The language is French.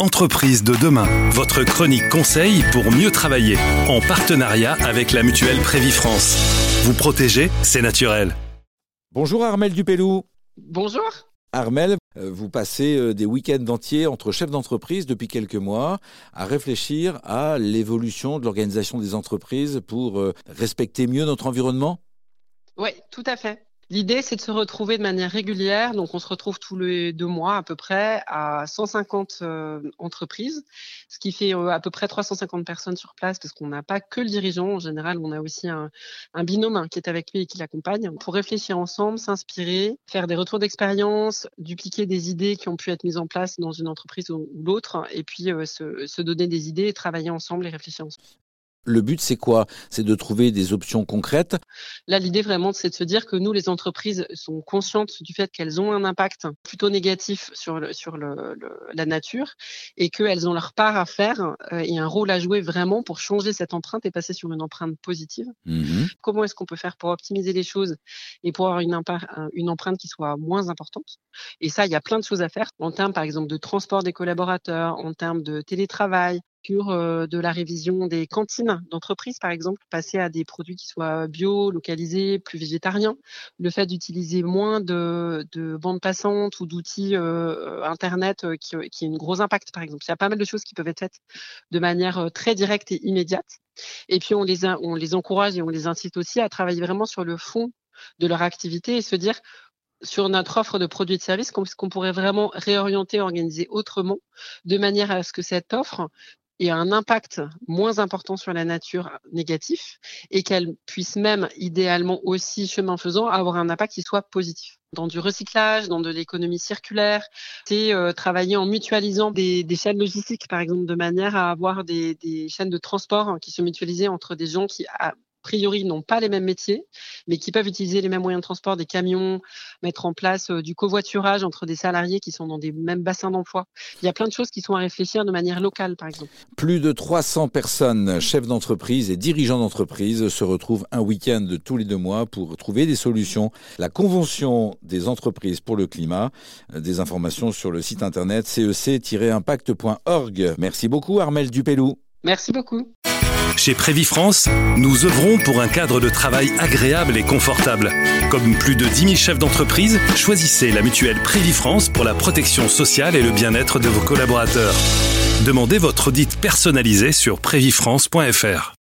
Entreprise de demain, votre chronique conseil pour mieux travailler, en partenariat avec la mutuelle Prévifrance. Vous protéger, c'est naturel. Bonjour Armel Dupellou. Bonjour. Armel, euh, vous passez euh, des week-ends entiers entre chefs d'entreprise depuis quelques mois à réfléchir à l'évolution de l'organisation des entreprises pour euh, respecter mieux notre environnement? Oui, tout à fait. L'idée, c'est de se retrouver de manière régulière. Donc, on se retrouve tous les deux mois à peu près à 150 euh, entreprises, ce qui fait euh, à peu près 350 personnes sur place parce qu'on n'a pas que le dirigeant. En général, on a aussi un, binôme hein, qui est avec lui et qui l'accompagne pour réfléchir ensemble, s'inspirer, faire des retours d'expérience, dupliquer des idées qui ont pu être mises en place dans une entreprise ou, l'autre, et puis euh, se, se donner des idées, travailler ensemble et réfléchir ensemble. Le but, c'est quoi? C'est de trouver des options concrètes? Là, l'idée vraiment, c'est de se dire que nous, les entreprises, sont conscientes du fait qu'elles ont un impact plutôt négatif sur, le, sur le, la nature et qu'elles ont leur part à faire euh, et un rôle à jouer vraiment pour changer cette empreinte et passer sur une empreinte positive. Mmh Comment est-ce qu'on peut faire pour optimiser les choses et pour avoir une, une empreinte qui soit moins importante? Et ça, il y a plein de choses à faire en termes, par exemple, de transport des collaborateurs, en termes de télétravail, de la révision des cantines d'entreprise, par exemple, passer à des produits qui soient bio, localisés, plus végétariens, le fait d'utiliser moins de, bandes passantes ou d'outils Internet qui, qui a un gros impact, par exemple. Il y a pas mal de choses qui peuvent être faites de manière très directe et immédiate. Et puis, on les, on les encourage et on les incite aussi à travailler vraiment sur le fond de leur activité et se dire sur notre offre de produits et de services, qu'on pourrait vraiment réorienter, organiser autrement, de manière à ce que cette offre et un impact moins important sur la nature négatif et qu'elle puisse même idéalement aussi, chemin faisant, avoir un impact qui soit positif. Dans du recyclage, dans de l'économie circulaire, c'est euh, travailler en mutualisant des, chaînes logistiques, par exemple, de manière à avoir des, des chaînes de transport hein, qui se mutualisent entre des gens qui priori n'ont pas les mêmes métiers, mais qui peuvent utiliser les mêmes moyens de transport, des camions, mettre en place euh, du covoiturage entre des salariés qui sont dans des mêmes bassins d'emploi. Il y a plein de choses qui sont à réfléchir de manière locale, par exemple. Plus de 300 personnes, chefs d'entreprise et dirigeants d'entreprise, se retrouvent un week-end de tous les deux mois pour trouver des solutions. La Convention des entreprises pour le climat, des informations sur le site internet cec-impact.org. Merci beaucoup Armel Dupellou. Merci beaucoup. Chez Prévifrance, nous œuvrons pour un cadre de travail agréable et confortable. Comme plus de 10 000 chefs d'entreprise, choisissez la mutuelle Prévifrance pour la protection sociale et le bien-être de vos collaborateurs. Demandez votre audit personnalisé sur prévifrance.fr.